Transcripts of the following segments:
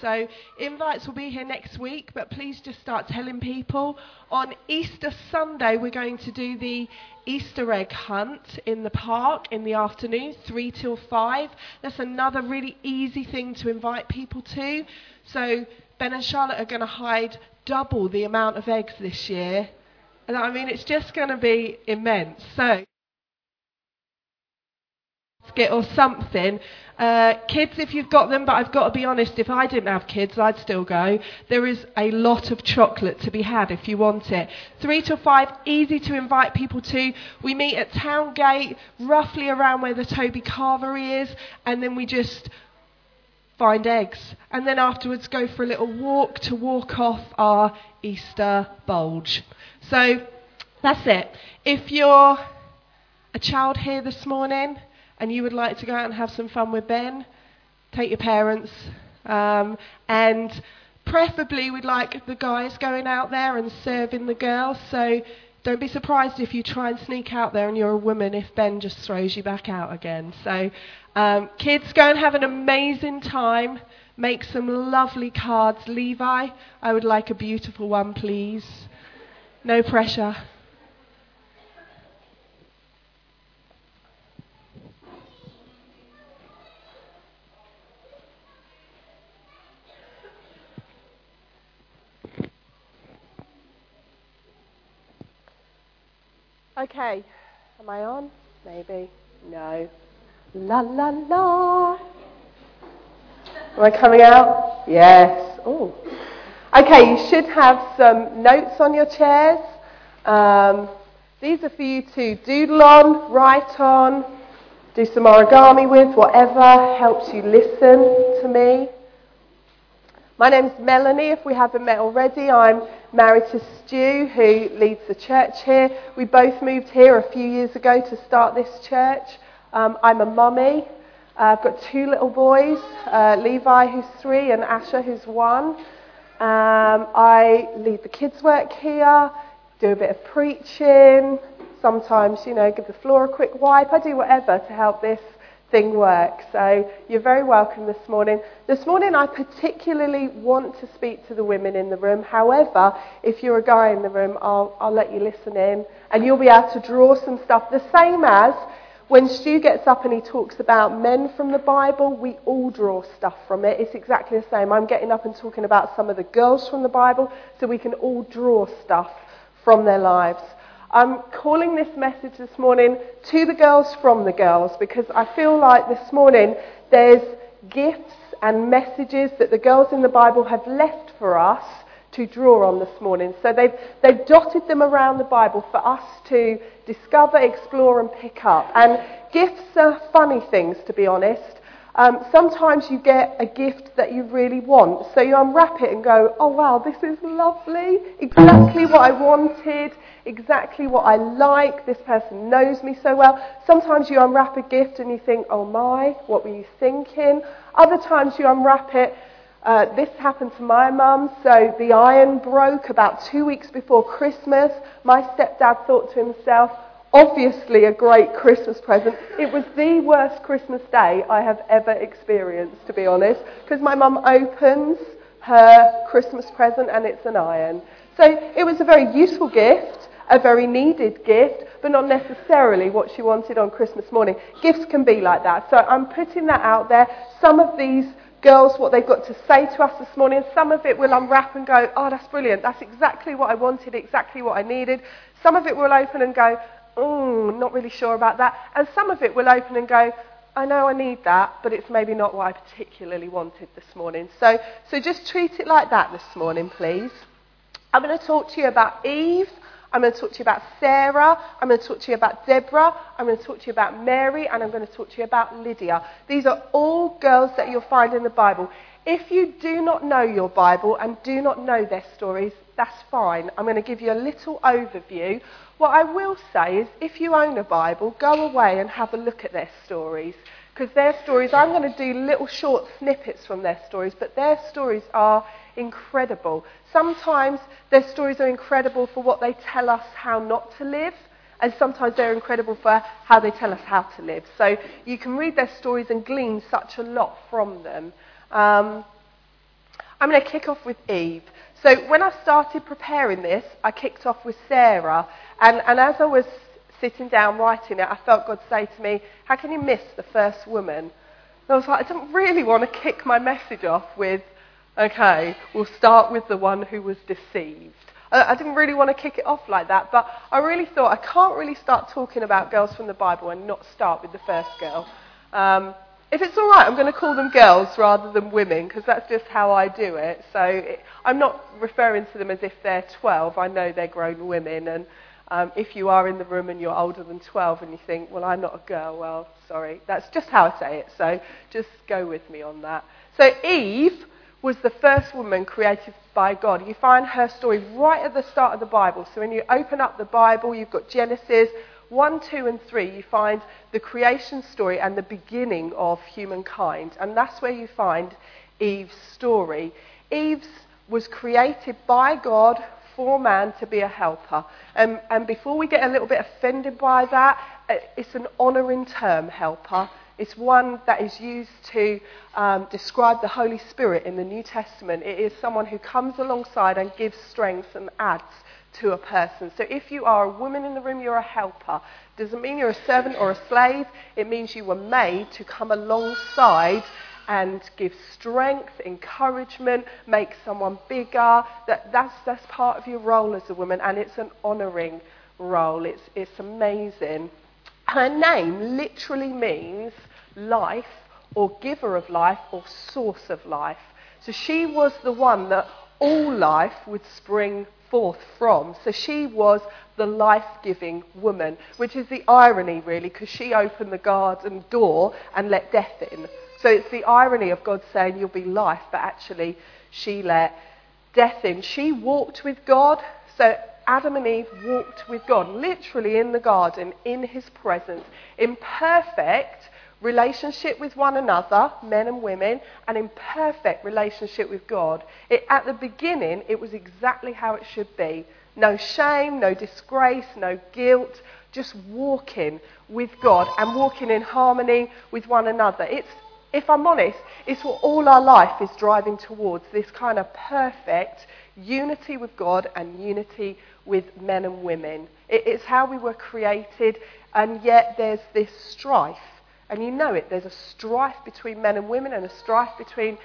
So invites will be here next week, but please just start telling people. On Easter Sunday, we're going to do the Easter egg hunt in the park in the afternoon, 3 till 5. That's another really easy thing to invite people to. So Ben and Charlotte are going to hide double the amount of eggs this year. And I mean, it's just going to be immense. So or something. Uh, kids, if you've got them, but I've got to be honest, if I didn't have kids, I'd still go. There is a lot of chocolate to be had if you want it. Three to five, easy to invite people to. We meet at Town Gate, roughly around where the Toby Carvery is, and then we just find eggs. And then afterwards go for a little walk to walk off our Easter bulge. So that's it. If you're a child here this morning, and you would like to go out and have some fun with Ben, take your parents. Um, and preferably, we'd like the guys going out there and serving the girls. So don't be surprised if you try and sneak out there and you're a woman if Ben just throws you back out again. So, um, kids, go and have an amazing time. Make some lovely cards. Levi, I would like a beautiful one, please. No pressure. Okay, am I on? Maybe. No. La la la. Am I coming out? Yes. Oh. Okay, you should have some notes on your chairs. Um, these are for you to doodle on, write on, do some origami with, whatever helps you listen to me. My name's Melanie, if we haven't met already. I'm married to Stu, who leads the church here. We both moved here a few years ago to start this church. Um, I'm a mummy. Uh, I've got two little boys, uh, Levi, who's three, and Asher, who's one. Um, I lead the kids' work here, do a bit of preaching, sometimes, you know, give the floor a quick wipe. I do whatever to help this thing works. So you're very welcome this morning. This morning, I particularly want to speak to the women in the room. However, if you're a guy in the room, I'll, I'll let you listen in and you'll be able to draw some stuff. The same as when Stu gets up and he talks about men from the Bible, we all draw stuff from it. It's exactly the same. I'm getting up and talking about some of the girls from the Bible so we can all draw stuff from their lives. I'm calling this message this morning to the girls from the girls because I feel like this morning there's gifts and messages that the girls in the Bible have left for us to draw on this morning. So they've, they've dotted them around the Bible for us to discover, explore, and pick up. And gifts are funny things, to be honest. Um, sometimes you get a gift that you really want, so you unwrap it and go, oh wow, this is lovely, exactly what I wanted, exactly what I like, this person knows me so well. Sometimes you unwrap a gift and you think, oh my, what were you thinking? Other times you unwrap it. Uh, this happened to my mum, so the iron broke about two weeks before Christmas. My stepdad thought to himself, obviously a great Christmas present. It was the worst Christmas day I have ever experienced, to be honest, because my mum opens her Christmas present and it's an iron. So it was a very useful gift, a very needed gift, but not necessarily what she wanted on Christmas morning. Gifts can be like that. So I'm putting that out there. Some of these girls, what they've got to say to us this morning, some of it will unwrap and go, oh, that's brilliant. That's exactly what I wanted, exactly what I needed. Some of it will open and go, oh, not really sure about that. And some of it will open and go, I know I need that, but it's maybe not what I particularly wanted this morning. So, so just treat it like that this morning, please. I'm going to talk to you about Eve. I'm going to talk to you about Sarah. I'm going to talk to you about Deborah. I'm going to talk to you about Mary. And I'm going to talk to you about Lydia. These are all girls that you'll find in the Bible. If you do not know your Bible and do not know their stories, that's fine. I'm going to give you a little overview what I will say is if you own a Bible, go away and have a look at their stories. Because their stories, I'm going to do little short snippets from their stories, but their stories are incredible. Sometimes their stories are incredible for what they tell us how not to live, and sometimes they're incredible for how they tell us how to live. So you can read their stories and glean such a lot from them. Um, I'm going to kick off with Eve. So when I started preparing this, I kicked off with Sarah. And, and as I was sitting down writing it, I felt God say to me, How can you miss the first woman? And I was like, I don't really want to kick my message off with, okay, we'll start with the one who was deceived. I, didn't really want to kick it off like that, but I really thought I can't really start talking about girls from the Bible and not start with the first girl. Um, if it's all right, I'm going to call them girls rather than women because that's just how I do it. So it, I'm not referring to them as if they're 12. I know they're grown women. And um, if you are in the room and you're older than 12 and you think, well, I'm not a girl, well, sorry. That's just how I say it. So just go with me on that. So Eve was the first woman created by God. You find her story right at the start of the Bible. So when you open up the Bible, you've got Genesis 1, 2, and 3, you find the creation story and the beginning of humankind. And that's where you find Eve's story. Eve was created by God for man to be a helper. And before we get a little bit offended by that, uh, it's an honouring term, helper. It's one that is used to um, describe the Holy Spirit in the New Testament. It is someone who comes alongside and gives strength and adds to a person. So if you are a woman in the room, you're a helper. Doesn't mean you're a servant or a slave. It means you were made to come alongside and give strength, encouragement, make someone bigger. That, that's, that's part of your role as a woman, and it's an honouring role. It's, it's amazing. Her name literally means life or giver of life or source of life. So she was the one that all life would spring forth from. So she was the life giving woman, which is the irony, really, because she opened the garden door and let death in. So it's the irony of God saying you'll be life, but actually she let death in. She walked with God. So Adam and Eve walked with God, literally in the garden, in his presence, in perfect relationship with one another, men and women, and in perfect relationship with God. It, at the beginning, it was exactly how it should be. No shame, no disgrace, no guilt, just walking with God and walking in harmony with one another. It's, if I'm honest, it's what all our life is driving towards this kind of perfect unity with God and unity with men and women. It's how we were created, and yet there's this strife and you know it. There's a strife between men and women and a strife between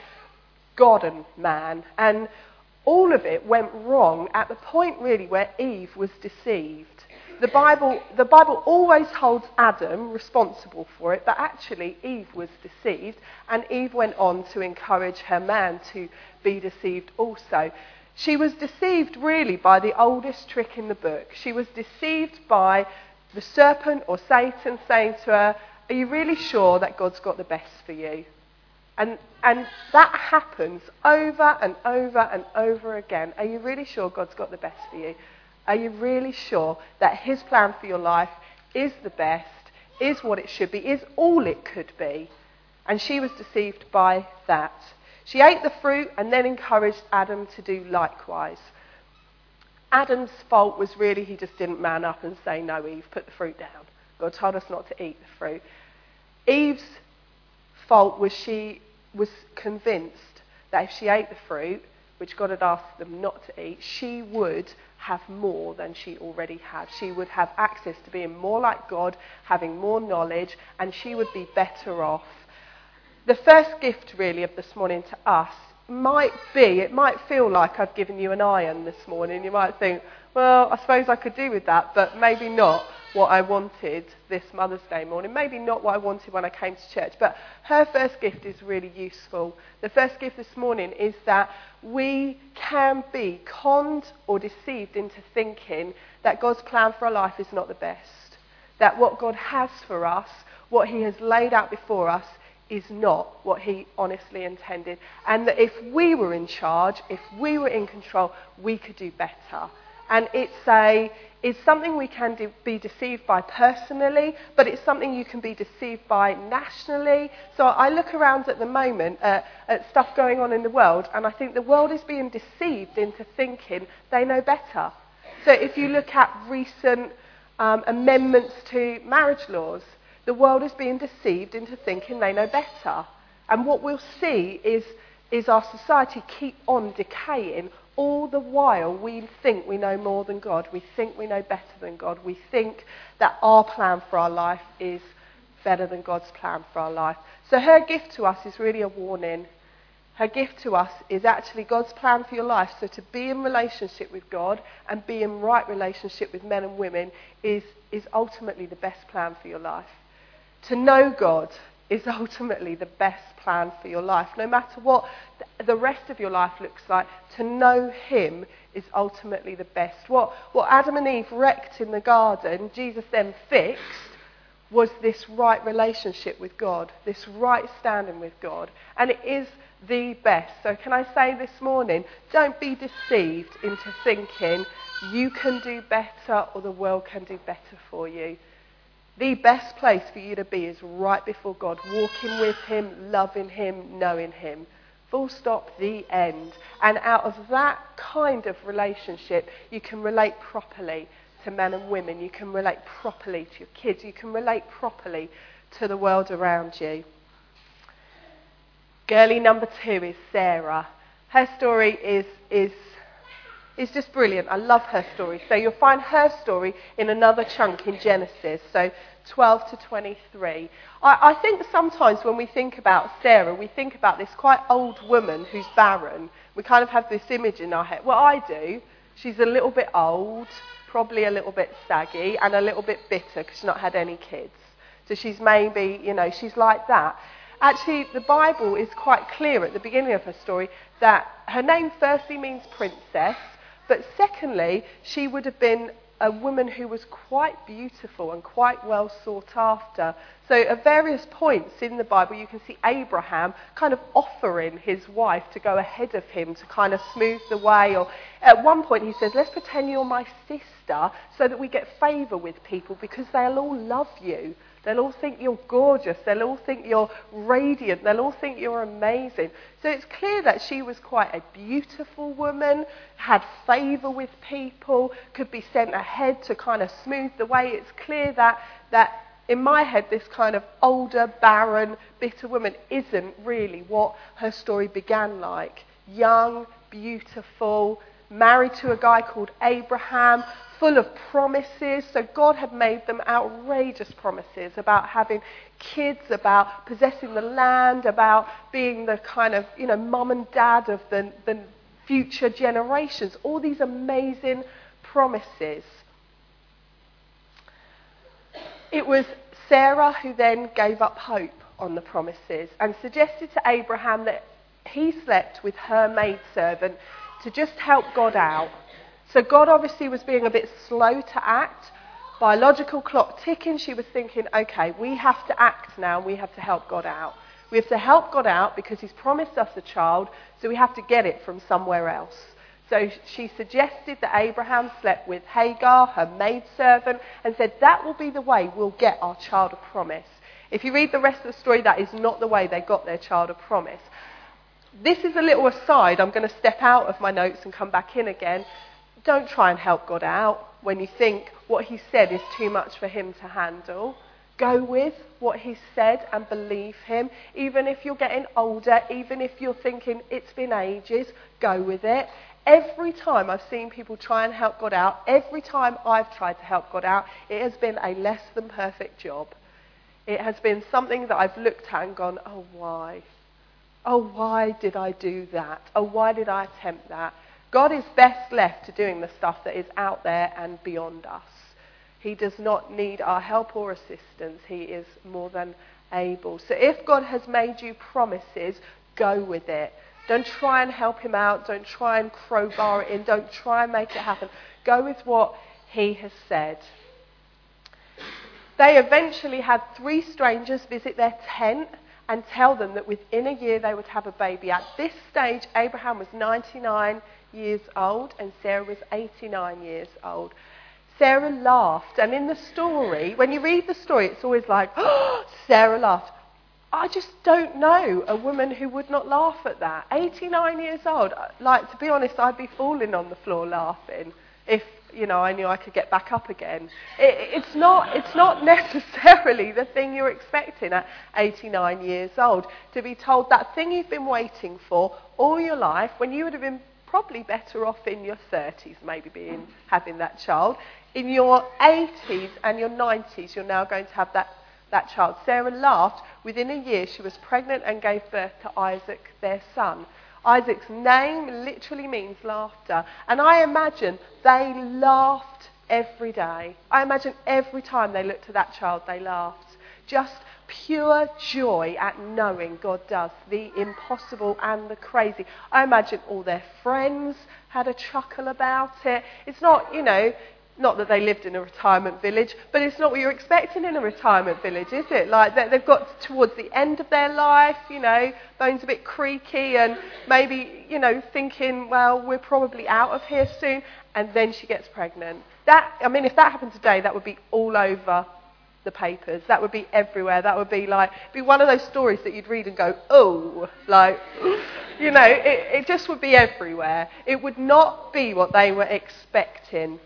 God and man. And all of it went wrong at the point, really, where Eve was deceived. The Bible, the Bible always holds Adam responsible for it, but actually Eve was deceived, and Eve went on to encourage her man to be deceived also. She was deceived, really, by the oldest trick in the book. She was deceived by the serpent or Satan saying to her, are you really sure that God's got the best for you? And, and that happens over and over and over again. Are you really sure God's got the best for you? Are you really sure that His plan for your life is the best, is what it should be, is all it could be? And she was deceived by that. She ate the fruit and then encouraged Adam to do likewise. Adam's fault was really he just didn't man up and say, No, Eve, put the fruit down. God told us not to eat the fruit. Eve's fault was she was convinced that if she ate the fruit, which God had asked them not to eat, she would have more than she already had. She would have access to being more like God, having more knowledge, and she would be better off. The first gift, really, of this morning to us might be, it might feel like I've given you an iron this morning. You might think, well, I suppose I could do with that, but maybe not what I wanted this Mother's Day morning. Maybe not what I wanted when I came to church, but her first gift is really useful. The first gift this morning is that we can be conned or deceived into thinking that God's plan for our life is not the best. That what God has for us, what He has laid out before us, is not what He honestly intended. And that if we were in charge, if we were in control, we could do better. And it's a is something we can de- be deceived by personally, but it's something you can be deceived by nationally. So I look around at the moment at, stuff going on in the world, and I think the world is being deceived into thinking they know better. So if you look at recent um, amendments to marriage laws, the world is being deceived into thinking they know better. And what we'll see is is our society keep on decaying all the while we think we know more than God. We think we know better than God. We think that our plan for our life is better than God's plan for our life. So her gift to us is really a warning. Her gift to us is actually God's plan for your life. So to be in relationship with God and be in right relationship with men and women is, is ultimately the best plan for your life. To know God is ultimately the best plan for your life. No matter what the rest of your life looks like, to know Him is ultimately the best. What, what Adam and Eve wrecked in the garden, Jesus then fixed, was this right relationship with God, this right standing with God. And it is the best. So, can I say this morning, don't be deceived into thinking you can do better or the world can do better for you. The best place for you to be is right before God, walking with Him, loving Him, knowing Him. Full stop, the end. And out of that kind of relationship, you can relate properly to men and women. You can relate properly to your kids. You can relate properly to the world around you. Girlie number two is Sarah. Her story is, is is just brilliant. I love her story. So you'll find her story in another chunk in Genesis, so 12 to 23. I, I think sometimes when we think about Sarah, we think about this quite old woman who's barren. We kind of have this image in our head. Well, I do. She's a little bit old, probably a little bit saggy, and a little bit bitter because she's not had any kids. So she's maybe, you know, she's like that. Actually, the Bible is quite clear at the beginning of her story that her name firstly means princess, but secondly, she would have been a woman who was quite beautiful and quite well sought after. So, at various points in the Bible, you can see Abraham kind of offering his wife to go ahead of him to kind of smooth the way. Or at one point, he says, Let's pretend you're my sister so that we get favour with people because they'll all love you. They'll all think you're gorgeous. They'll all think you're radiant. They'll all think you're amazing. So it's clear that she was quite a beautiful woman, had favour with people, could be sent ahead to kind of smooth the way. It's clear that, that in my head, this kind of older, barren, bitter woman isn't really what her story began like. Young, beautiful, married to a guy called Abraham, full of promises. So God had made them outrageous promises about having kids, about possessing the land, about being the kind of, you know, mum and dad of the, the future generations. All these amazing promises. It was Sarah who then gave up hope on the promises and suggested to Abraham that he slept with her maidservant to just help God out so God obviously was being a bit slow to act. Biological clock ticking, she was thinking, okay, we have to act now, we have to help God out. We have to help God out because He's promised us a child, so we have to get it from somewhere else. So she suggested that Abraham slept with Hagar, her maidservant, and said that will be the way we'll get our child of promise. If you read the rest of the story, that is not the way they got their child of promise. This is a little aside. I'm going to step out of my notes and come back in again. Don't try and help God out when you think what He said is too much for Him to handle. Go with what He said and believe Him. Even if you're getting older, even if you're thinking it's been ages, go with it. Every time I've seen people try and help God out, every time I've tried to help God out, it has been a less than perfect job. It has been something that I've looked at and gone, oh, why? Oh, why did I do that? Oh, why did I attempt that? God is best left to doing the stuff that is out there and beyond us. He does not need our help or assistance. He is more than able. So if God has made you promises, go with it. Don't try and help him out. Don't try and crowbar it in. Don't try and make it happen. Go with what he has said. They eventually had three strangers visit their tent and tell them that within a year they would have a baby. At this stage, Abraham was 99 years old and Sarah was 89 years old. Sarah laughed, and in the story, when you read the story, it's always like, oh, Sarah laughed. I just don't know a woman who would not laugh at that. 89 years old. Like, to be honest, I'd be falling on the floor laughing if, you know, I knew I could get back up again. It, it's, not, it's not necessarily the thing you're expecting at 89 years old to be told that thing you've been waiting for all your life when you would have been probably better off in your 30s, maybe being, having that child. In your 80s and your 90s, you're now going to have that, that child. Sarah laughed. Within a year, she was pregnant and gave birth to Isaac, their son. Isaac's name literally means laughter. And I imagine they laughed every day. I imagine every time they looked at that child, they laughed. Just pure joy at knowing God does the impossible and the crazy. I imagine all their friends had a chuckle about it. It's not, you know, not that they lived in a retirement village, but it's not what you're expecting in a retirement village, is it? Like they've got towards the end of their life, you know, bones a bit creaky, and maybe, you know, thinking, well, we're probably out of here soon, and then she gets pregnant. That, I mean, if that happened today, that would be all over the papers. That would be everywhere. That would be like, be one of those stories that you'd read and go, oh, like, you know, it, it just would be everywhere. It would not be what they were expecting.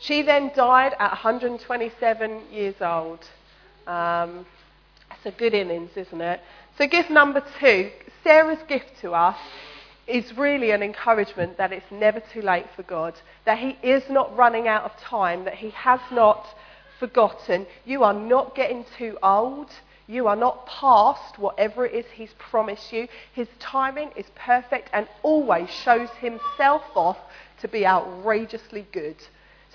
She then died at 127 years old. Um, that's a good innings, isn't it? So, gift number two Sarah's gift to us is really an encouragement that it's never too late for God, that He is not running out of time, that He has not forgotten. You are not getting too old. You are not past whatever it is He's promised you. His timing is perfect and always shows Himself off to be outrageously good.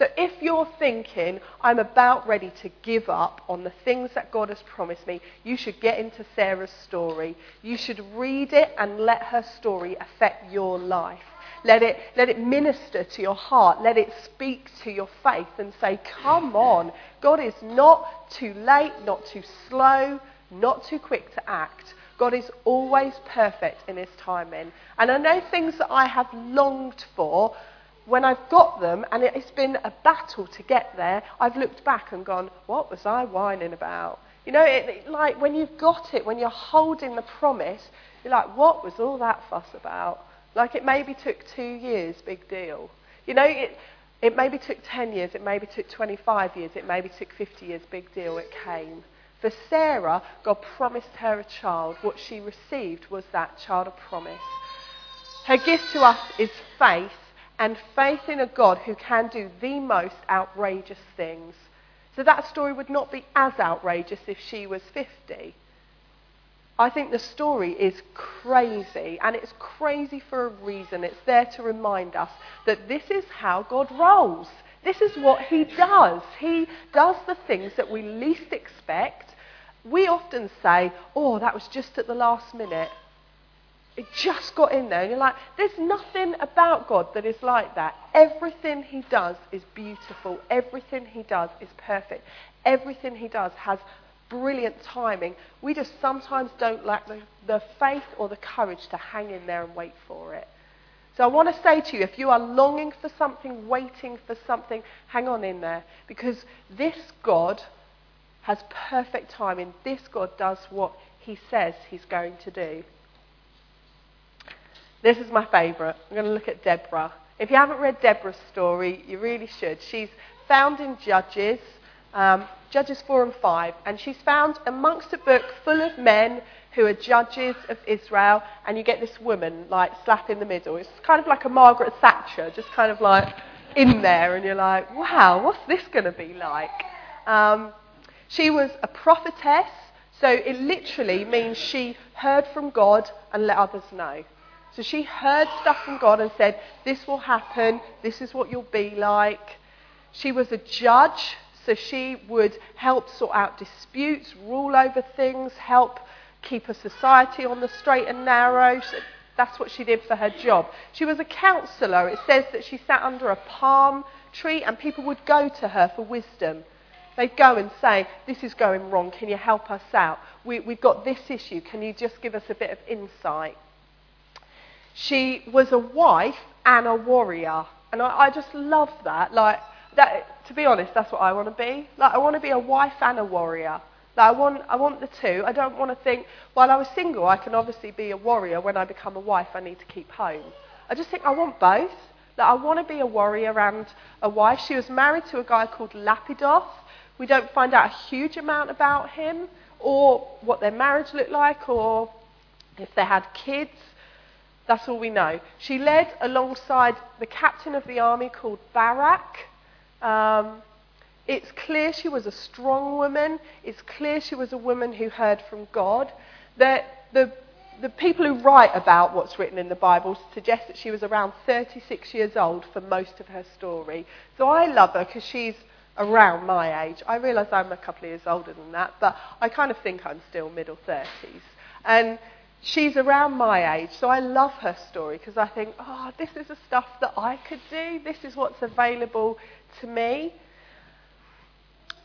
So if you're thinking, I'm about ready to give up on the things that God has promised me, you should get into Sarah's story. You should read it and let her story affect your life. Let it, let it minister to your heart. Let it speak to your faith and say, Come on. God is not too late, not too slow, not too quick to act. God is always perfect in his timing. And I know things that I have longed for when I've got them and it's been a battle to get there, I've looked back and gone, what was I whining about? You know, it, it, like when you've got it, when you're holding the promise, you're like, what was all that fuss about? Like it maybe took two years, big deal. You know, it, it maybe took 10 years, it maybe took 25 years, it maybe took 50 years, big deal, it came. For Sarah, God promised her a child. What she received was that child of promise. Her gift to us is faith and faith in a God who can do the most outrageous things. So that story would not be as outrageous if she was 50. I think the story is crazy, and it's crazy for a reason. It's there to remind us that this is how God rolls. This is what He does. He does the things that we least expect. We often say, oh, that was just at the last minute. It just got in there. And you're like, there's nothing about God that is like that. Everything He does is beautiful. Everything He does is perfect. Everything He does has brilliant timing. We just sometimes don't lack the, the faith or the courage to hang in there and wait for it. So I want to say to you if you are longing for something, waiting for something, hang on in there. Because this God has perfect timing. This God does what He says He's going to do. This is my favourite. I'm going to look at Deborah. If you haven't read Deborah's story, you really should. She's found in Judges, um, Judges 4 and 5, and she's found amongst a book full of men who are judges of Israel, and you get this woman like slap in the middle. It's kind of like a Margaret Thatcher, just kind of like in there, and you're like, wow, what's this going to be like? Um, she was a prophetess, so it literally means she heard from God and let others know. So she heard stuff from God and said, This will happen, this is what you'll be like. She was a judge, so she would help sort out disputes, rule over things, help keep a society on the straight and narrow. That's what she did for her job. She was a counselor. It says that she sat under a palm tree and people would go to her for wisdom. They'd go and say, This is going wrong. Can you help us out? We, have got this issue. Can you just give us a bit of insight? She was a wife and a warrior. And I, I just love that. Like, that, to be honest, that's what I want to be. Like, I want to be a wife and a warrior. Like, I want, I want the two. I don't want to think, while I was single, I can obviously be a warrior. When I become a wife, I need to keep home. I just think I want both. that I want to be a warrior and a wife. She was married to a guy called Lapidoth. We don't find out a huge amount about him or what their marriage looked like or if they had kids. That's all we know. She led alongside the captain of the army called Barak. Um, it's clear she was a strong woman. It's clear she was a woman who heard from God. The, the, the people who write about what's written in the Bible suggest that she was around 36 years old for most of her story. So I love her because she's around my age. I realise I'm a couple of years older than that, but I kind of think I'm still middle 30s. And she's around my age, so I love her story because I think, oh, this is the stuff that I could do. This is what's available to me.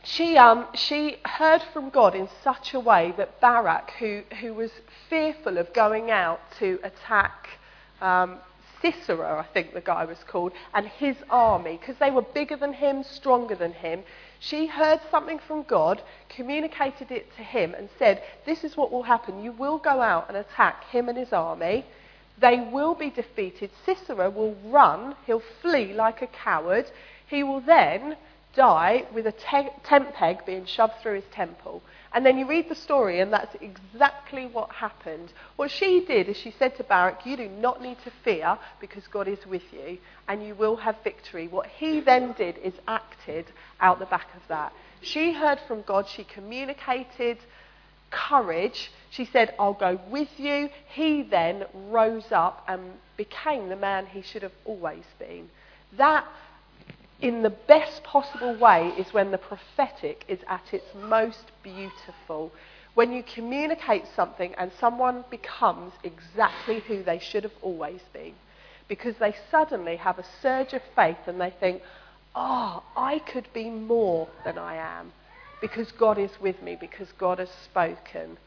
She, um, she heard from God in such a way that Barak, who, who was fearful of going out to attack um, Sisera, I think the guy was called, and his army, because they were bigger than him, stronger than him, she heard something from God, communicated it to him, and said, This is what will happen. You will go out and attack him and his army. They will be defeated. Sisera will run. He'll flee like a coward. He will then die with a te- tent peg being shoved through his temple. And then you read the story, and that's exactly what happened. What she did is she said to Barak, You do not need to fear because God is with you, and you will have victory. What he then did is acted out the back of that. She heard from God, she communicated courage. She said, I'll go with you. He then rose up and became the man he should have always been. That in the best possible way is when the prophetic is at its most beautiful. When you communicate something and someone becomes exactly who they should have always been. Because they suddenly have a surge of faith and they think, oh, I could be more than I am. Because God is with me, because God has spoken.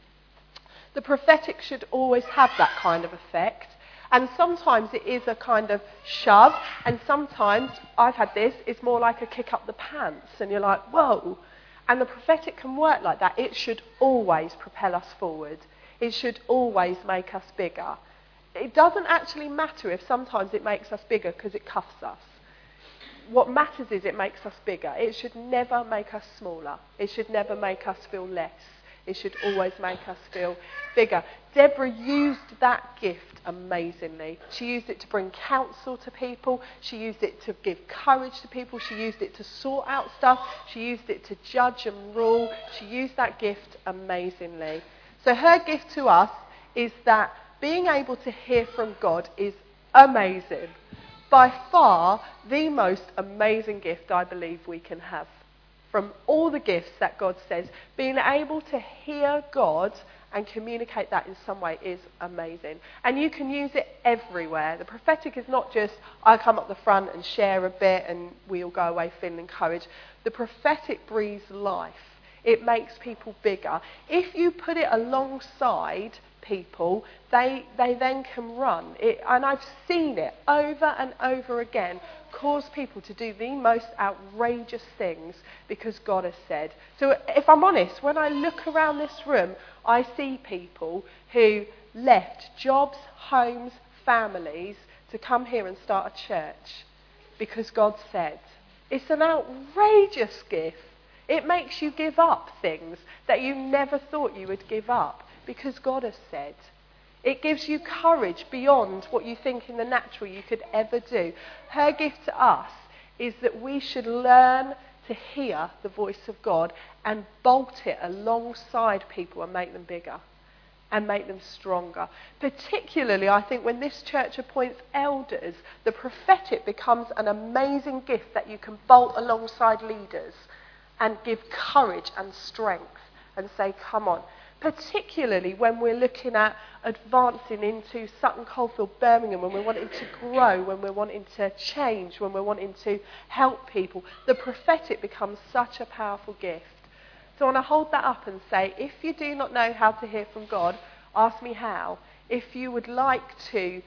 The prophetic should always have that kind of effect. And sometimes it is a kind of shove, and sometimes, I've had this, it's more like a kick up the pants, and you're like, whoa. And the prophetic can work like that. It should always propel us forward, it should always make us bigger. It doesn't actually matter if sometimes it makes us bigger because it cuffs us. What matters is it makes us bigger. It should never make us smaller. It should never make us feel less. It should always make us feel bigger. Deborah used that gift amazingly. She used it to bring counsel to people. She used it to give courage to people. She used it to sort out stuff. She used it to judge and rule. She used that gift amazingly. So her gift to us is that being able to hear from God is amazing. By far the most amazing gift I believe we can have from all the gifts that God says, being able to hear God and communicate that in some way is amazing. And you can use it everywhere. The prophetic is not just, I come up the front and share a bit and we all go away feeling encouraged. The prophetic breathes life. It makes people bigger. If you put it alongside people, they, they then can run. It, and I've seen it over and over again cause people to do the most outrageous things because God has said. So, if I'm honest, when I look around this room, I see people who left jobs, homes, families to come here and start a church because God said. It's an outrageous gift. It makes you give up things that you never thought you would give up because God has said. It gives you courage beyond what you think in the natural you could ever do. Her gift to us is that we should learn to hear the voice of God and bolt it alongside people and make them bigger and make them stronger. Particularly, I think, when this church appoints elders, the prophetic becomes an amazing gift that you can bolt alongside leaders and give courage and strength and say, Come on, particularly when we're looking at advancing into Sutton Coldfield, Birmingham, when we're wanting to grow, when we're wanting to change, when we're wanting to help people. The prophetic becomes such a powerful gift. So I want to hold that up and say, if you do not know how to hear from God, ask me how. If you would like to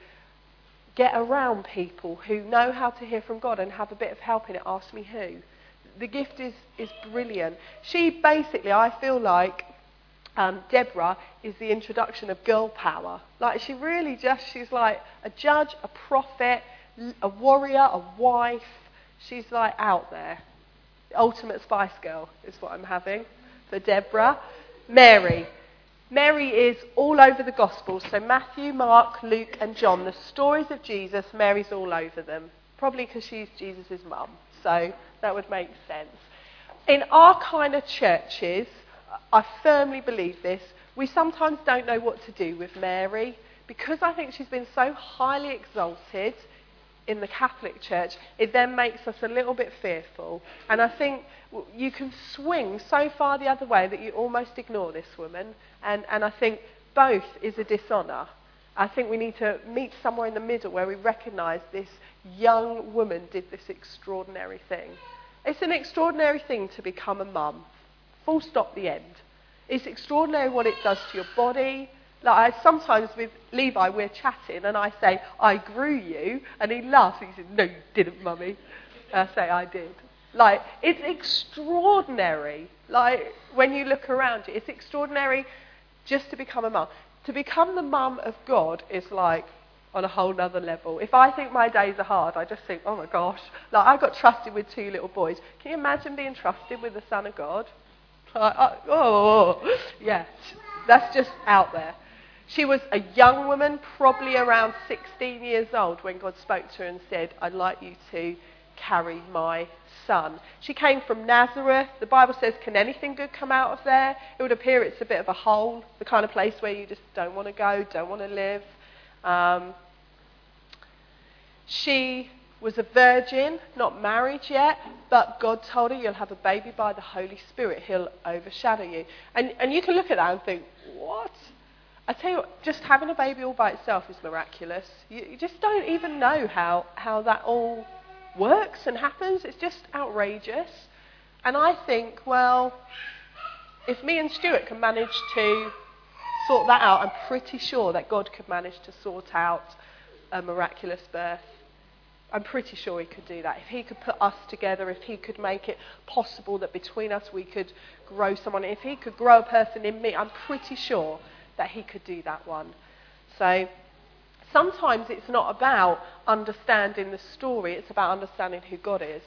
get around people who know how to hear from God and have a bit of help in it, ask me who. The gift is, is brilliant. She basically, I feel like, um, Deborah is the introduction of girl power. Like she really just, she's like a judge, a prophet, a warrior, a wife. She's like out there. The ultimate Spice Girl is what I'm having for Deborah. Mary. Mary is all over the Gospels. So Matthew, Mark, Luke, and John. The stories of Jesus, Mary's all over them. Probably because she's Jesus' mum. So that would make sense. In our kind of churches, I firmly believe this, we sometimes don't know what to do with Mary because I think she's been so highly exalted in the Catholic Church, it then makes us a little bit fearful. And I think you can swing so far the other way that you almost ignore this woman. And, and I think both is a dishonour. I think we need to meet somewhere in the middle where we recognise this young woman did this extraordinary thing. It's an extraordinary thing to become a mum. Full stop, the end. It's extraordinary what it does to your body, like I, sometimes with Levi, we're chatting, and I say, I grew you, and he laughs. He says, No, you didn't, mummy. I say, I did. Like, it's extraordinary. Like, when you look around it's extraordinary just to become a mum. To become the mum of God is like on a whole other level. If I think my days are hard, I just think, oh my gosh. Like, I got trusted with two little boys. Can you imagine being trusted with the Son of God? Oh, yeah. That's just out there. She was a young woman, probably around 16 years old, when God spoke to her and said, I'd like you to carry my son. She came from Nazareth. The Bible says, Can anything good come out of there? It would appear it's a bit of a hole, the kind of place where you just don't want to go, don't want to live. Um, she was a virgin, not married yet, but God told her, You'll have a baby by the Holy Spirit. He'll overshadow you. And, and you can look at that and think, What? I tell you what, just having a baby all by itself is miraculous. You, you just don't even know how, how that all works and happens. It's just outrageous. And I think, well, if me and Stuart can manage to sort that out, I'm pretty sure that God could manage to sort out a miraculous birth. I'm pretty sure he could do that. If he could put us together, if he could make it possible that between us we could grow someone, if he could grow a person in me, I'm pretty sure that he could do that one. So sometimes it's not about understanding the story, it's about understanding who God is.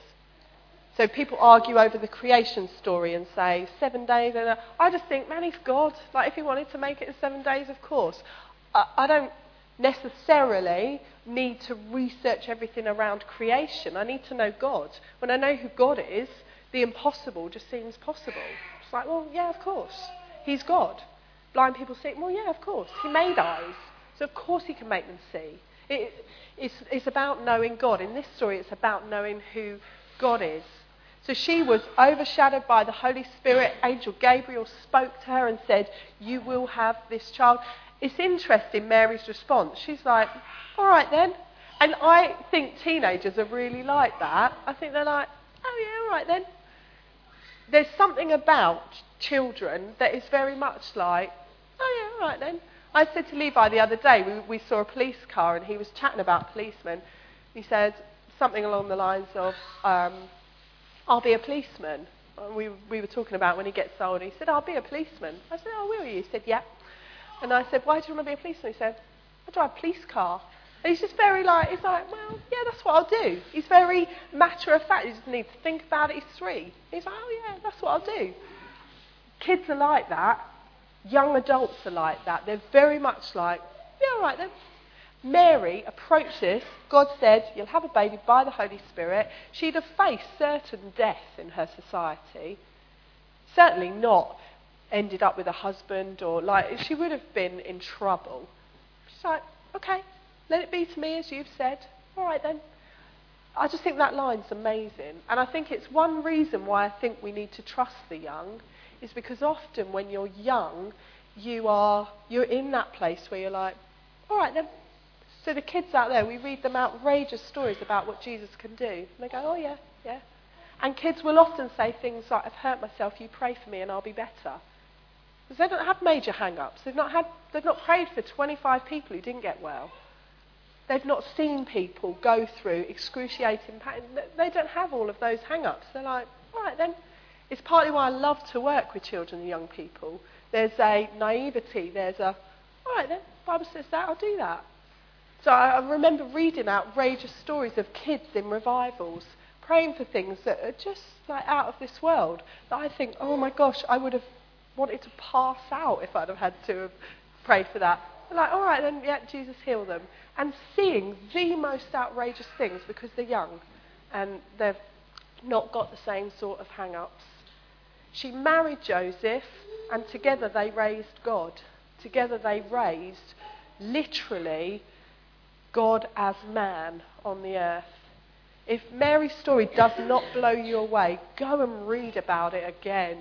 So people argue over the creation story and say seven days. And I just think, man, he's God. Like if he wanted to make it in seven days, of course. I, I don't necessarily need to research everything around creation. I need to know God. When I know who God is, the impossible just seems possible. It's like, well, yeah, of course. He's God blind people see? Well, yeah, of course. He made eyes. So, of course, he can make them see. It, it's, it's about knowing God. In this story, it's about knowing who God is. So she was overshadowed by the Holy Spirit. Angel Gabriel spoke to her and said, You will have this child. It's interesting, Mary's response. She's like, All right then. And I think teenagers are really like that. I think they're like, Oh, yeah, all right then. There's something about children that is very much like, oh yeah, all right then. I said to Levi the other day, we, we saw a police car and he was chatting about policemen. He said something along the lines of, um, I'll be a policeman. We, we were talking about when he gets old. He said, I'll be a policeman. I said, oh, will you? He said, yeah. And I said, why do you want to be a policeman? He said, I drive a police car. And he's just very like, he's like, well, yeah, that's what I'll do. He's very matter of fact. He just needs to think about it. He's three. He's like, oh, yeah, that's what I'll do. Kids are like that. Young adults are like that. They're very much like, yeah, all right then. Mary approached this. God said, You'll have a baby by the Holy Spirit. She'd have faced certain death in her society. Certainly not ended up with a husband or like, she would have been in trouble. She's like, Okay, let it be to me as you've said. All right then. I just think that line's amazing. And I think it's one reason why I think we need to trust the young is because often when you're young, you are you're in that place where you're like, all right then. So the kids out there, we read them outrageous stories about what Jesus can do, and they go, oh yeah, yeah. And kids will often say things like, I've hurt myself, you pray for me and I'll be better. Because they don't have major hang-ups. They've not, they've not prayed for 25 people who didn't get well. They've not seen people go through excruciating pain. They don't have all of those hang-ups. They're like, right then, it's partly why I love to work with children and young people. There's a naivety, there's a, all right then, the Bible says that, I'll do that. So I remember reading outrageous stories of kids in revivals praying for things that are just like out of this world that I think, oh my gosh, I would have wanted to pass out if I'd have had to have prayed for that. Like, all right, then, yeah, Jesus heal them. And seeing the most outrageous things because they're young and they've not got the same sort of hang ups. She married Joseph, and together they raised God. Together they raised literally God as man on the earth. If Mary's story does not blow you away, go and read about it again.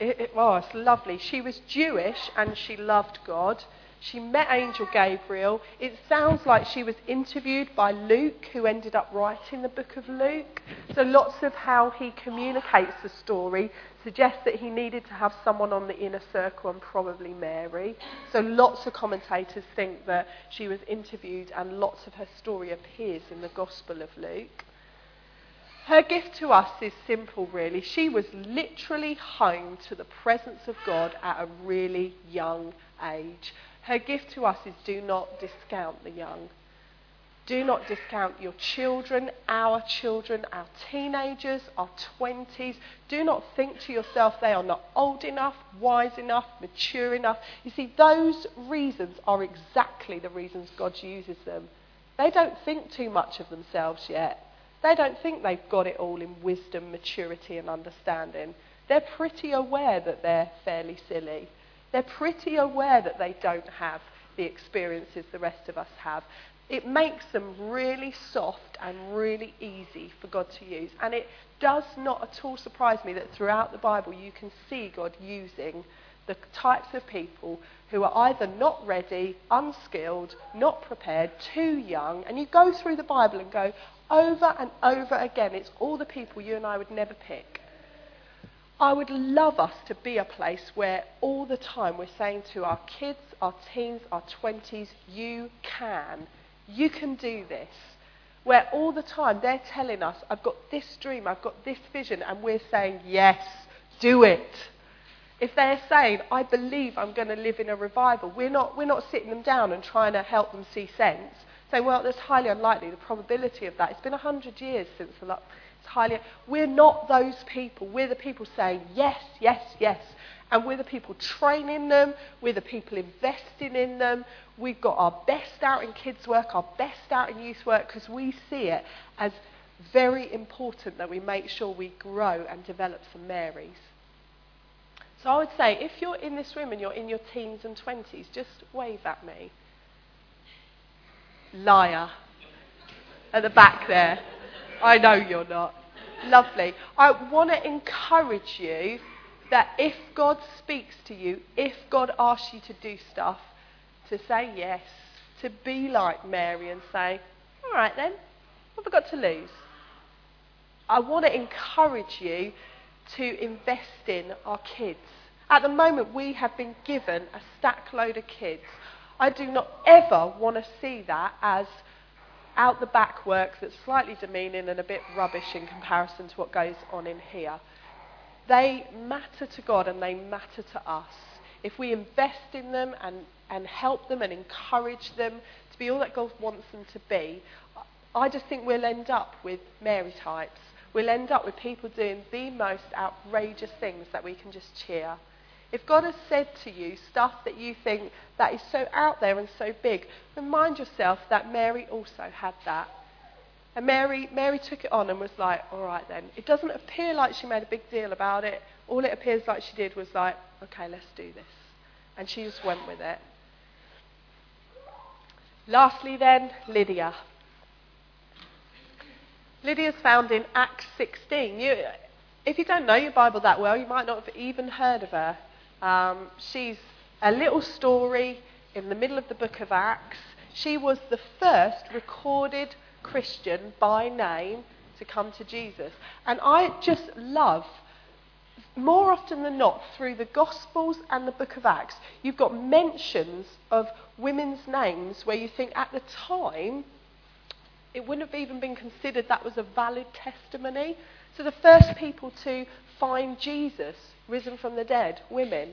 It, oh, lovely. She was Jewish and she loved God. She met Angel Gabriel. It sounds like she was interviewed by Luke, who ended up writing the book of Luke. So lots of how he communicates the story suggests that he needed to have someone on the inner circle and probably Mary. So lots of commentators think that she was interviewed and lots of her story appears in the Gospel of Luke. Her gift to us is simple, really. She was literally home to the presence of God at a really young age. Her gift to us is do not discount the young. Do not discount your children, our children, our teenagers, our 20s. Do not think to yourself they are not old enough, wise enough, mature enough. You see, those reasons are exactly the reasons God uses them. They don't think too much of themselves yet. They don't think they've got it all in wisdom, maturity, and understanding. They're pretty aware that they're fairly silly. They're pretty aware that they don't have the experiences the rest of us have. It makes them really soft and really easy for God to use. And it does not at all surprise me that throughout the Bible you can see God using the types of people who are either not ready, unskilled, not prepared, too young. And you go through the Bible and go over and over again, it's all the people you and I would never pick. I would love us to be a place where all the time we're saying to our kids, our teens, our 20s, you can. You can do this. Where all the time they're telling us, I've got this dream, I've got this vision, and we're saying, yes, do it. If they're saying, I believe I'm going to live in a revival, we're not, we're not sitting them down and trying to help them see sense. Say, well, that's highly unlikely, the probability of that. It's been 100 years since the It's highly. We're not those people. We're the people saying yes, yes, yes. And we're the people training them. We're the people investing in them. We've got our best out in kids' work, our best out in youth work, because we see it as very important that we make sure we grow and develop some Marys. So I would say, if you're in this room and you're in your teens and 20s, just wave at me. Liar. At the back there. I know you're not. Lovely. I want to encourage you that if God speaks to you, if God asks you to do stuff, to say yes, to be like Mary and say, all right then, what have I got to lose? I want to encourage you to invest in our kids. At the moment, we have been given a stack load of kids. I do not ever want to see that as out the back work that's slightly demeaning and a bit rubbish in comparison to what goes on in here. They matter to God and they matter to us. If we invest in them and, and help them and encourage them to be all that God wants them to be, I just think we'll end up with Mary types. We'll end up with people doing the most outrageous things that we can just cheer. If God has said to you stuff that you think that is so out there and so big, remind yourself that Mary also had that. And Mary, Mary took it on and was like, all right then. It doesn't appear like she made a big deal about it. All it appears like she did was like, okay, let's do this. And she just went with it. Lastly, then, Lydia. Lydia's found in Acts 16. You, if you don't know your Bible that well, you might not have even heard of her. Um, she's a little story in the middle of the book of Acts. She was the first recorded Christian by name to come to Jesus. And I just love, more often than not, through the Gospels and the book of Acts, you've got mentions of women's names where you think at the time it wouldn't have even been considered that was a valid testimony. So the first people to find Jesus risen from the dead, women,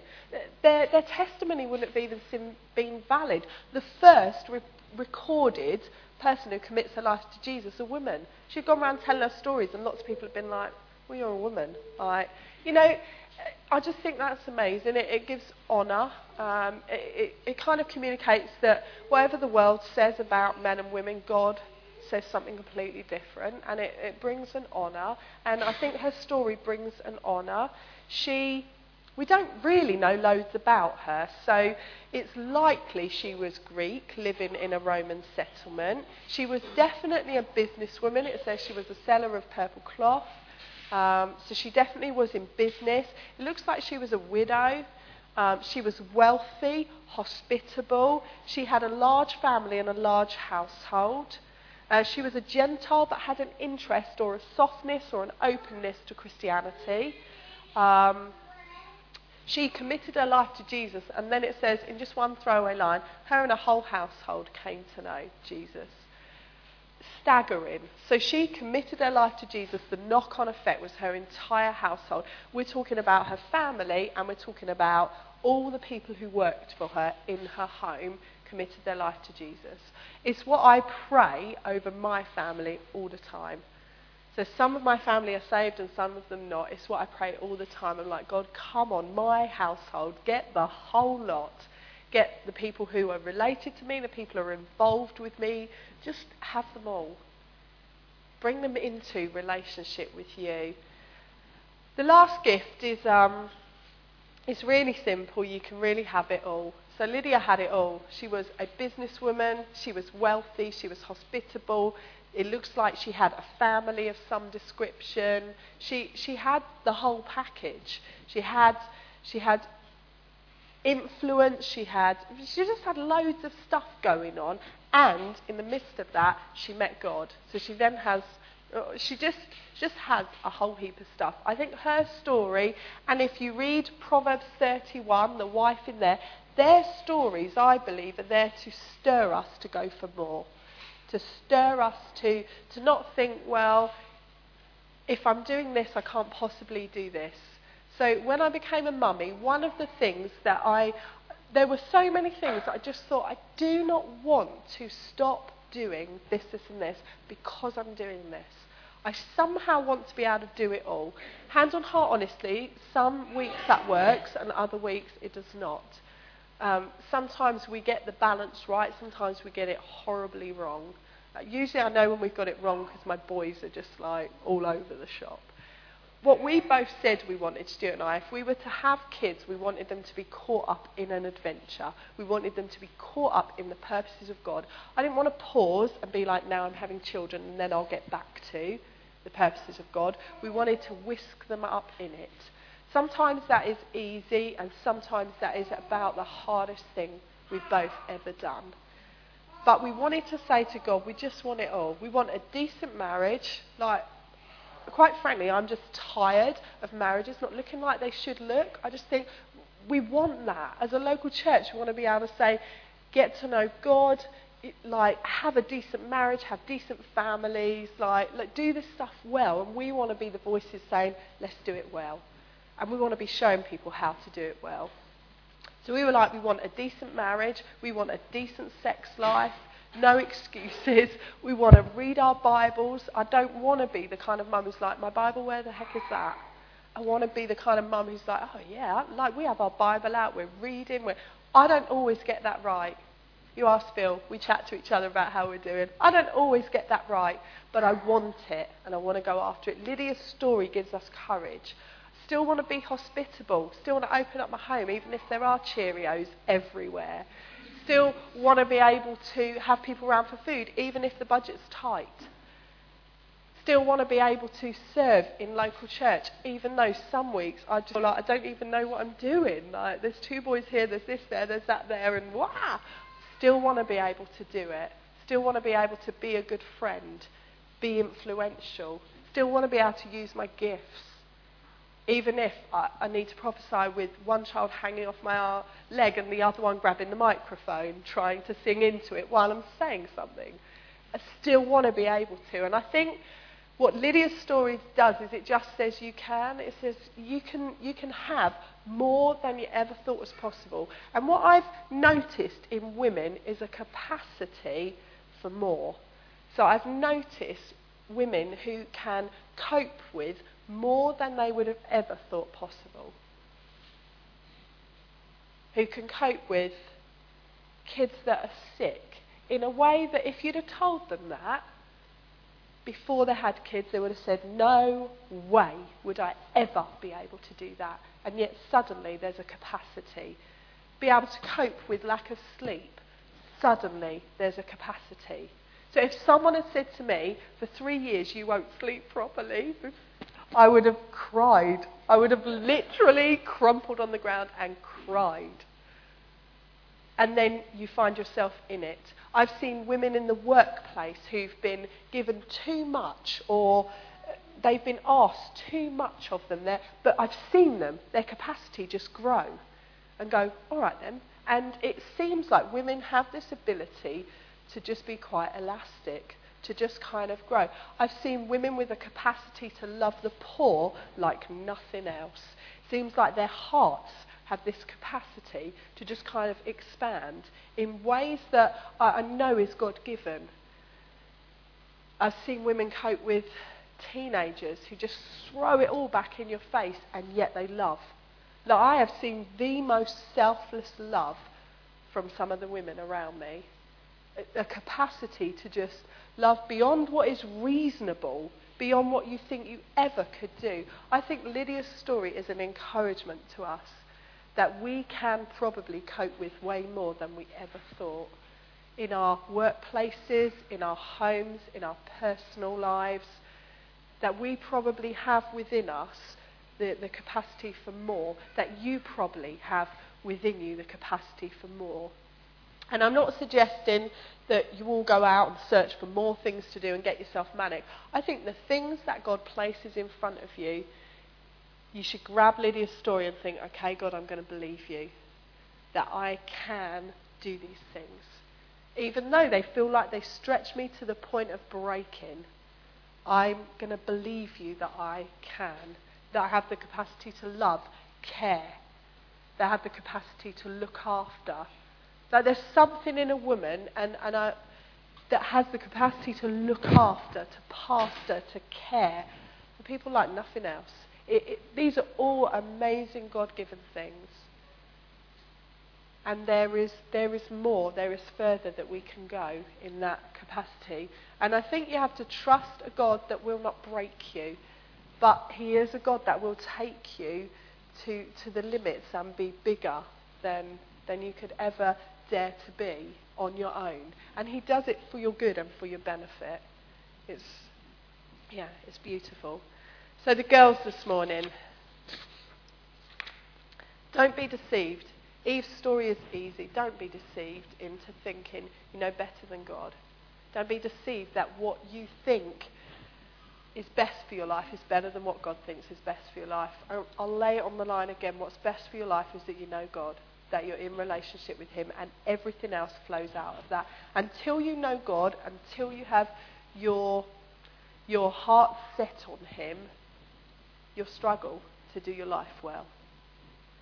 their, their testimony wouldn't have even been valid. The first re- recorded person who commits her life to Jesus a woman. She'd gone around telling her stories, and lots of people have been like, "Well, you're a woman." Like, you know, I just think that's amazing. It, it gives honour. Um, it, it, it kind of communicates that whatever the world says about men and women, God says something completely different, and it, it brings an honour. And I think her story brings an honour. She, we don't really know loads about her, so it's likely she was Greek, living in a Roman settlement. She was definitely a businesswoman. It says she was a seller of purple cloth. Um, so she definitely was in business. It looks like she was a widow. Um, she was wealthy, hospitable. She had a large family and a large household. Uh, she was a Gentile but had an interest or a softness or an openness to Christianity. Um, she committed her life to Jesus, and then it says in just one throwaway line, her and her whole household came to know Jesus. Staggering. So she committed her life to Jesus. The knock on effect was her entire household. We're talking about her family, and we're talking about all the people who worked for her in her home committed their life to Jesus. It's what I pray over my family all the time. So some of my family are saved and some of them not. It's what I pray all the time. I'm like, God, come on, my household, get the whole lot. Get the people who are related to me, the people who are involved with me. Just have them all. Bring them into relationship with you. The last gift is um, it's really simple. You can really have it all. So Lydia had it all. She was a businesswoman, she was wealthy, she was hospitable. It looks like she had a family of some description. She, she had the whole package. She had, she had influence, she had, she just had loads of stuff going on. And in the midst of that, she met God. So she then has, uh, she just, just has a whole heap of stuff. I think her story, and if you read Proverbs 31, the wife in there, their stories, I believe, are there to stir us to go for more, to stir us to, to not think, well, if I'm doing this, I can't possibly do this. So when I became a mummy, one of the things that I, there were so many things that I just thought, I do not want to stop doing this, this, and this because I'm doing this. I somehow want to be able to do it all. Hands on heart, honestly, some weeks that works and other weeks it does not. Um, sometimes we get the balance right, sometimes we get it horribly wrong. Uh, usually I know when we've got it wrong because my boys are just like all over the shop. What we both said we wanted, Stuart and I, if we were to have kids, we wanted them to be caught up in an adventure. We wanted them to be caught up in the purposes of God. I didn't want to pause and be like, now I'm having children and then I'll get back to the purposes of God. We wanted to whisk them up in it. Sometimes that is easy, and sometimes that is about the hardest thing we've both ever done. But we wanted to say to God, we just want it all. We want a decent marriage. Like, quite frankly, I'm just tired of marriages not looking like they should look. I just think we want that. As a local church, we want to be able to say, get to know God, like have a decent marriage, have decent families, like, like do this stuff well. And we want to be the voices saying, let's do it well and we want to be showing people how to do it well. So we were like, we want a decent marriage, we want a decent sex life, no excuses. We want to read our Bibles. I don't want to be the kind of mum who's like, my Bible, where the heck is that? I want to be the kind of mum who's like, oh yeah, like we have our Bible out, we're reading. We're... I don't always get that right. You ask Phil, we chat to each other about how we're doing. I don't always get that right, but I want it and I want to go after it. Lydia's story gives us courage. Still want to be hospitable. Still want to open up my home, even if there are Cheerios everywhere. Still want to be able to have people around for food, even if the budget's tight. Still want to be able to serve in local church, even though some weeks I just like I don't even know what I'm doing. Like there's two boys here, there's this there, there's that there, and wow. Still want to be able to do it. Still want to be able to be a good friend, be influential. Still want to be able to use my gifts even if I, I, need to prophesy with one child hanging off my uh, leg and the other one grabbing the microphone, trying to sing into it while I'm saying something. I still want to be able to. And I think What Lydia's story does is it just says you can. It says you can, you can have more than you ever thought was possible. And what I've noticed in women is a capacity for more. So I've noticed women who can cope with more than they would have ever thought possible. Who can cope with kids that are sick in a way that if you'd have told them that before they had kids, they would have said, No way would I ever be able to do that. And yet suddenly there's a capacity. Be able to cope with lack of sleep. Suddenly there's a capacity. So if someone had said to me, For three years you won't sleep properly, I would have cried. I would have literally crumpled on the ground and cried and then you find yourself in it. I've seen women in the workplace who've been given too much or they've been asked too much of them, there, but I've seen them, their capacity just grow and go, all right then. And it seems like women have this ability to just be quite elastic, to just kind of grow. I've seen women with a capacity to love the poor like nothing else. Seems like their hearts have this capacity to just kind of expand in ways that I know is God given. I've seen women cope with teenagers who just throw it all back in your face and yet they love. Now, I have seen the most selfless love from some of the women around me. A, capacity to just love beyond what is reasonable, beyond what you think you ever could do. I think Lydia's story is an encouragement to us that we can probably cope with way more than we ever thought. In our workplaces, in our homes, in our personal lives, that we probably have within us the, the capacity for more, that you probably have within you the capacity for more. And I'm not suggesting that you all go out and search for more things to do and get yourself manic. I think the things that God places in front of you you should grab Lydia's story and think, okay, God, I'm going to believe you that I can do these things. Even though they feel like they stretch me to the point of breaking, I'm going to believe you that I can, that I have the capacity to love, care, that I have the capacity to look after. That there's something in a woman and, and that has the capacity to look after, to pastor, to care for people like nothing else. It, it, these are all amazing God given things. And there is, there is more, there is further that we can go in that capacity. And I think you have to trust a God that will not break you, but He is a God that will take you to, to the limits and be bigger than, than you could ever dare to be on your own. And He does it for your good and for your benefit. It's, yeah, it's beautiful. So, the girls this morning, don't be deceived. Eve's story is easy. Don't be deceived into thinking you know better than God. Don't be deceived that what you think is best for your life is better than what God thinks is best for your life. I'll, I'll lay it on the line again. What's best for your life is that you know God, that you're in relationship with Him, and everything else flows out of that. Until you know God, until you have your, your heart set on Him, you'll struggle to do your life well.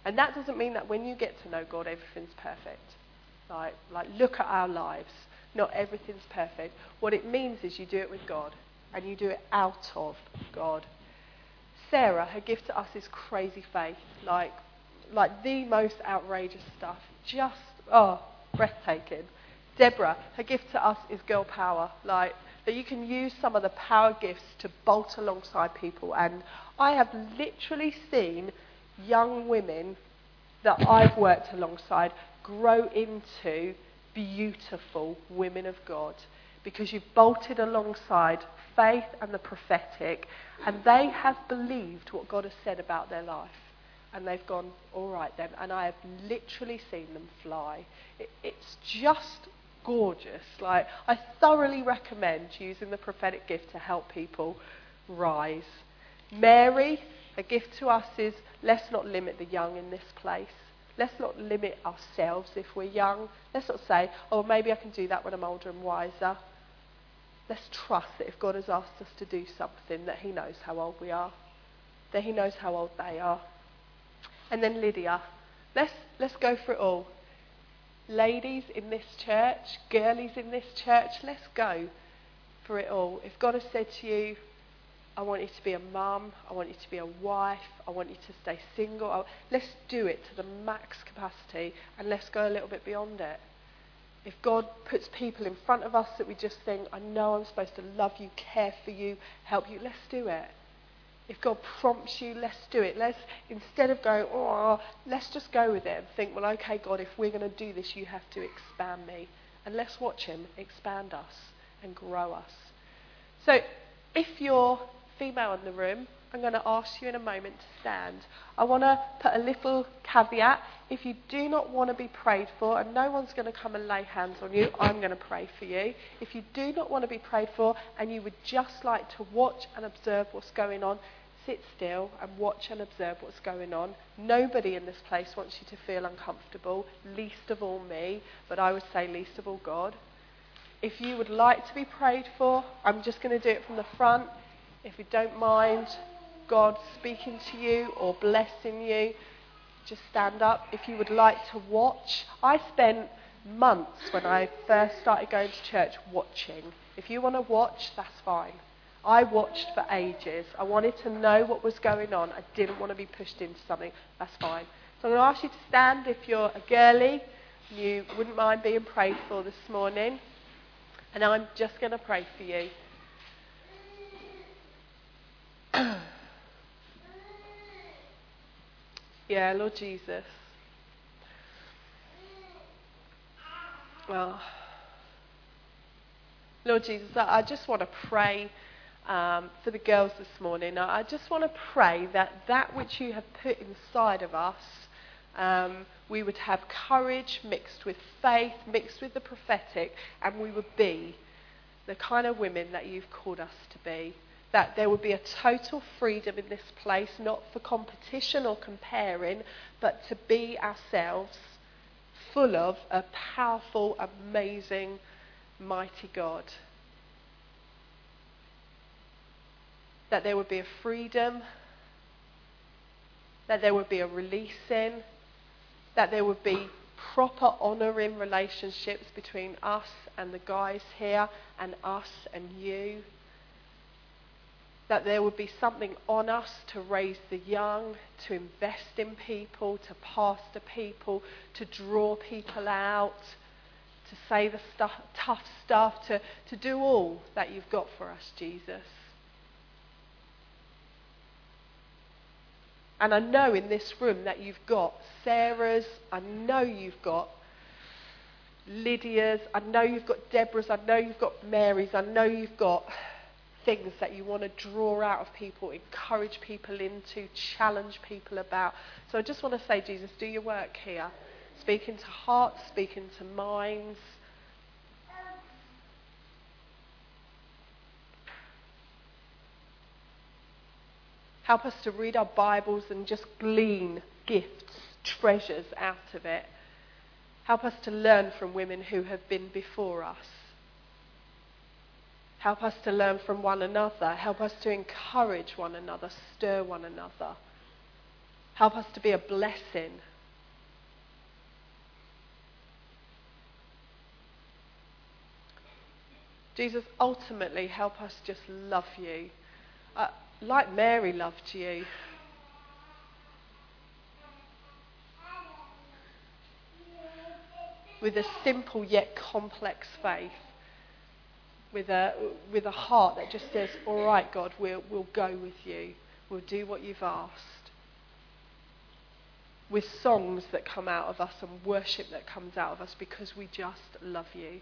And that doesn't mean that when you get to know God, everything's perfect. Like, like look at our lives. Not everything's perfect. What it means is you do it with God, and you do it out of God. Sarah, her gift to us is crazy faith, like, like the most outrageous stuff. Just, oh, breathtaking. Deborah, her gift to us is girl power, like that you can use some of the power gifts to bolt alongside people. And I have literally seen young women that I've worked alongside grow into beautiful women of God because you've bolted alongside faith and the prophetic, and they have believed what God has said about their life. And they've gone, all right then. And I have literally seen them fly. It, it's just gorgeous. Like, I thoroughly recommend using the prophetic gift to help people rise. Mary, a gift to us is let's not limit the young in this place. Let's not limit ourselves if we're young. Let's not say, oh, maybe I can do that when I'm older and wiser. let's trust that if God has asked us to do something, that He knows how old we are, that He knows how old they are. And then Lydia, let's, let's go for it all. Ladies in this church, girlies in this church, let's go for it all. If God has said to you, I want you to be a mum, I want you to be a wife, I want you to stay single, let's do it to the max capacity and let's go a little bit beyond it. If God puts people in front of us that we just think, I know I'm supposed to love you, care for you, help you, let's do it. If God prompts you, let's do it. Let's instead of going, oh, let's just go with it and think, well, okay, God, if we're going to do this, you have to expand me, and let's watch Him expand us and grow us. So, if you're female in the room, I'm going to ask you in a moment to stand. I want to put a little caveat. If you do not want to be prayed for, and no one's going to come and lay hands on you, I'm going to pray for you. If you do not want to be prayed for, and you would just like to watch and observe what's going on, sit still and watch and observe what's going on. Nobody in this place wants you to feel uncomfortable, least of all me, but I would say least of all God. If you would like to be prayed for, I'm just going to do it from the front. If you don't mind, God speaking to you or blessing you, just stand up. If you would like to watch, I spent months when I first started going to church watching. If you want to watch, that's fine. I watched for ages. I wanted to know what was going on. I didn't want to be pushed into something. That's fine. So I'm going to ask you to stand if you're a girly you wouldn't mind being prayed for this morning. And I'm just going to pray for you. Yeah, Lord Jesus. Well, Lord Jesus, I just want to pray um, for the girls this morning. I just want to pray that that which you have put inside of us, um, we would have courage mixed with faith, mixed with the prophetic, and we would be the kind of women that you've called us to be that there would be a total freedom in this place, not for competition or comparing, but to be ourselves, full of a powerful, amazing, mighty God. That there would be a freedom, that there would be a releasing, that there would be proper honouring relationships between us and the guys here, and us and you that there would be something on us to raise the young, to invest in people, to pastor people, to draw people out, to say the stuff, tough stuff, to, to do all that you've got for us, Jesus. And I know in this room that you've got Sarah's, I know you've got Lydia's, I know you've got Deborah's, I know you've got Mary's, I know you've got things that you want to draw out of people, encourage people into, challenge people about. So I just want to say, Jesus, do your work here. Speak into hearts, speak into minds. Help us to read our Bibles and just glean gifts, treasures out of it. Help us to learn from women who have been before us. Help us to learn from one another. Help us to encourage one another, stir one another. Help us to be a blessing. Jesus, ultimately, help us just love you. Uh, like Mary loved you. With a simple yet complex faith with a, with a heart that just says, All right, God, we'll, we'll go with you. We'll do what you've asked. With songs that come out of us and worship that comes out of us because we just love you.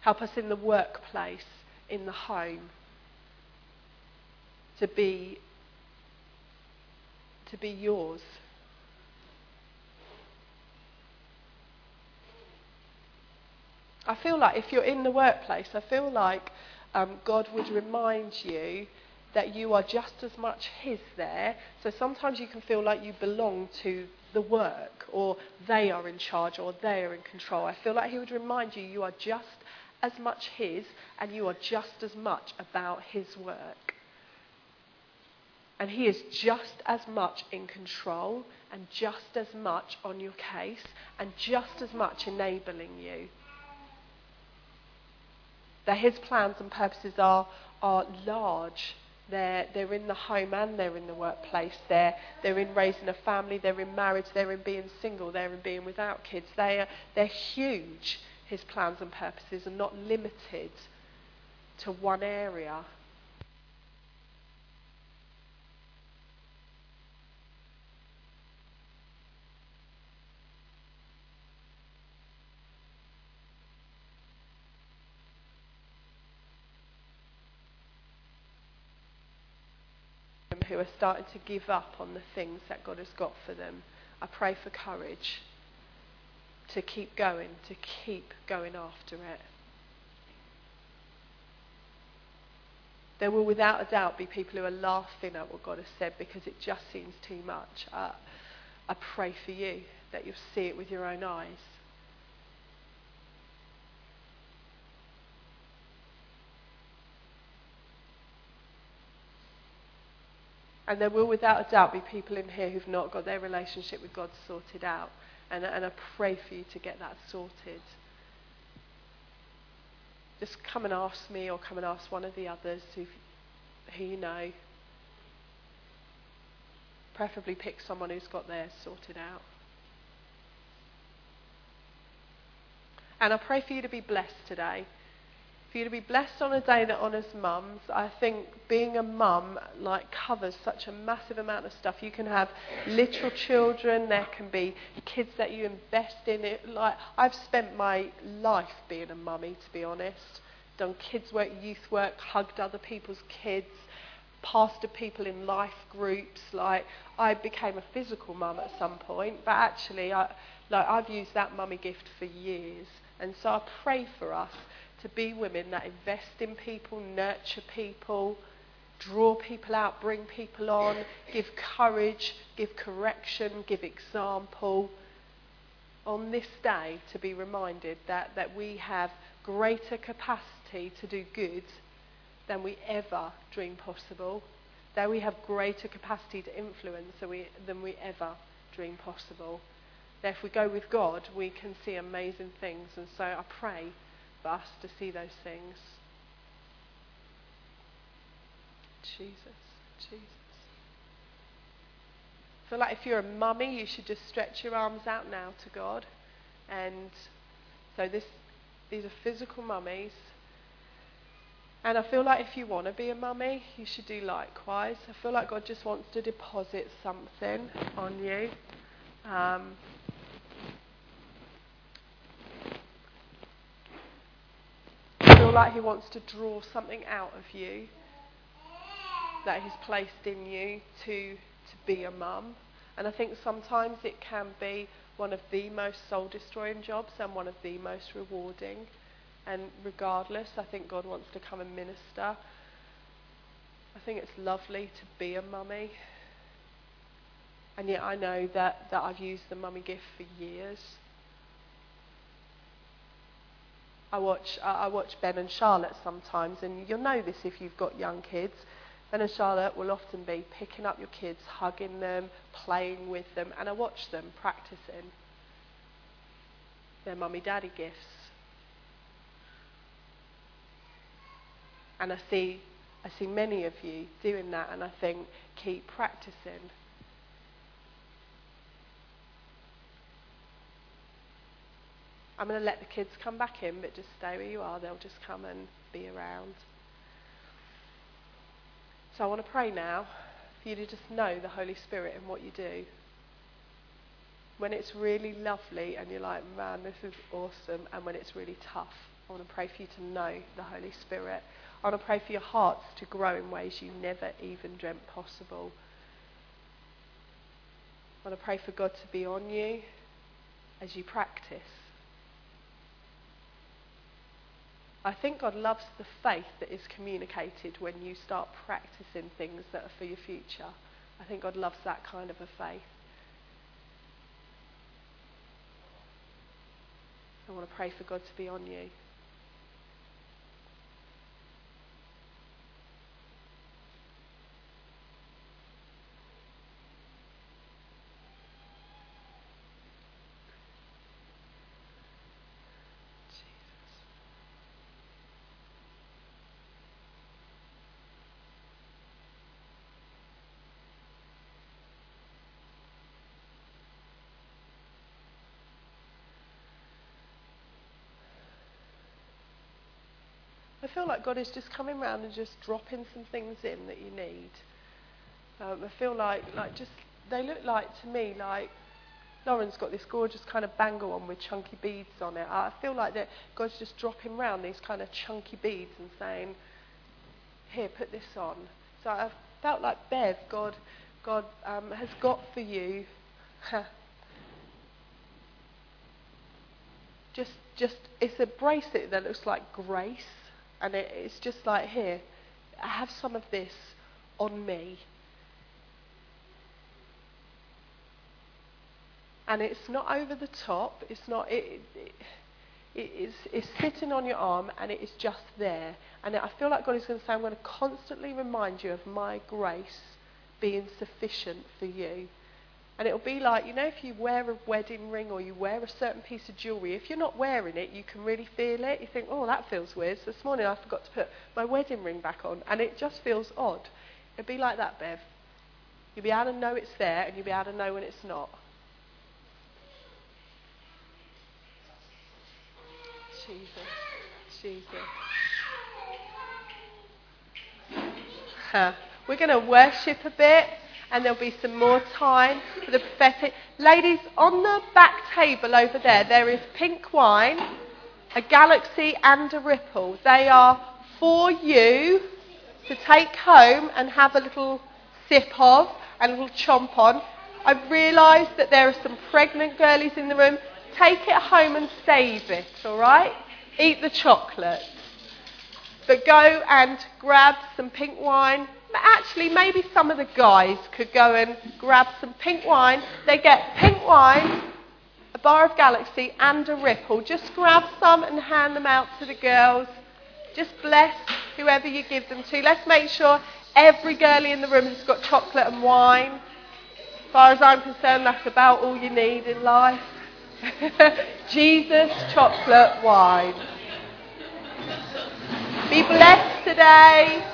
Help us in the workplace, in the home, to be, to be yours. I feel like if you're in the workplace, I feel like um, God would remind you that you are just as much His there. So sometimes you can feel like you belong to the work, or they are in charge, or they are in control. I feel like He would remind you you are just as much His, and you are just as much about His work. And He is just as much in control, and just as much on your case, and just as much enabling you. That His plans and purposes are, are large they're, they're in the home and they're in the workplace. They're, they're in raising a family, they're in marriage, they're in being single, they're in being without kids. They are, they're huge, his plans and purposes, and not limited to one area. Who are starting to give up on the things that God has got for them. I pray for courage to keep going, to keep going after it. There will without a doubt be people who are laughing at what God has said because it just seems too much. Uh, I pray for you that you'll see it with your own eyes. And there will, without a doubt, be people in here who've not got their relationship with God sorted out. And, and I pray for you to get that sorted. Just come and ask me or come and ask one of the others who, who you know. Preferably pick someone who's got theirs sorted out. And I pray for you to be blessed today for you to be blessed on a day that honours mums. I think being a mum like covers such a massive amount of stuff. You can have little children, there can be kids that you invest in. It like I've spent my life being a mummy, to be honest. Done kids work, youth work, hugged other people's kids, pastored people in life groups. Like I became a physical mum at some point, but actually, I, like I've used that mummy gift for years. And so I pray for us to be women that invest in people, nurture people, draw people out, bring people on, give courage, give correction, give example. On this day, to be reminded that, that we have greater capacity to do good than we ever dreamed possible, that we have greater capacity to influence than we, than we ever dreamed possible. That if we go with God, we can see amazing things. And so I pray for us to see those things. Jesus, Jesus. I feel like if you're a mummy, you should just stretch your arms out now to God. And so this, these are physical mummies. And I feel like if you want to be a mummy, you should do likewise. I feel like God just wants to deposit something on you. Um, feel like He wants to draw something out of you that He's placed in you to, to be a mum. And I think sometimes it can be one of the most soul destroying jobs and one of the most rewarding. And regardless, I think God wants to come and minister. I think it's lovely to be a mummy. And yet I know that, that I've used the mummy gift for years. I watch, I watch Ben and Charlotte sometimes, and you'll know this if you've got young kids. Ben and Charlotte will often be picking up your kids, hugging them, playing with them, and I watch them practicing their mummy daddy gifts. And I see, I see many of you doing that, and I think, keep practicing. I'm going to let the kids come back in, but just stay where you are. They'll just come and be around. So I want to pray now for you to just know the Holy Spirit and what you do. When it's really lovely and you're like, man, this is awesome, and when it's really tough, I want to pray for you to know the Holy Spirit. I want to pray for your hearts to grow in ways you never even dreamt possible. I want to pray for God to be on you as you practice. I think God loves the faith that is communicated when you start practicing things that are for your future. I think God loves that kind of a faith. I want to pray for God to be on you. Feel like God is just coming around and just dropping some things in that you need. Um, I feel like, like just they look like to me like Lauren's got this gorgeous kind of bangle on with chunky beads on it. I feel like that God's just dropping around these kind of chunky beads and saying, "Here, put this on." So I felt like Bev, God, God um, has got for you. just, just it's a bracelet that looks like grace and it, it's just like, here, I have some of this on me. And it's not over the top. It's not. It, it, it, it's, it's sitting on your arm and it is just there. And I feel like God is going to say, I'm going to constantly remind you of my grace being sufficient for you. And it'll be like, you know, if you wear a wedding ring or you wear a certain piece of jewellery, if you're not wearing it, you can really feel it. You think, oh, that feels weird. So this morning I forgot to put my wedding ring back on, and it just feels odd. It'll be like that, Bev. You'll be able to know it's there, and you'll be able to know when it's not. Jesus. Jesus. Huh. We're going to worship a bit and there'll be some more time for the prophetic. Ladies, on the back table over there, there is pink wine, a galaxy, and a ripple. They are for you to take home and have a little sip of, a little chomp on. I've realised that there are some pregnant girlies in the room. Take it home and save it, all right? Eat the chocolate. But go and grab some pink wine, actually, maybe some of the guys could go and grab some pink wine. They get pink wine, a bar of Galaxy, and a Ripple. Just grab some and hand them out to the girls. Just bless whoever you give them to. Let's make sure every girlie in the room has got chocolate and wine. As far as I'm concerned, that's about all you need in life. Jesus, chocolate, wine. Be blessed today.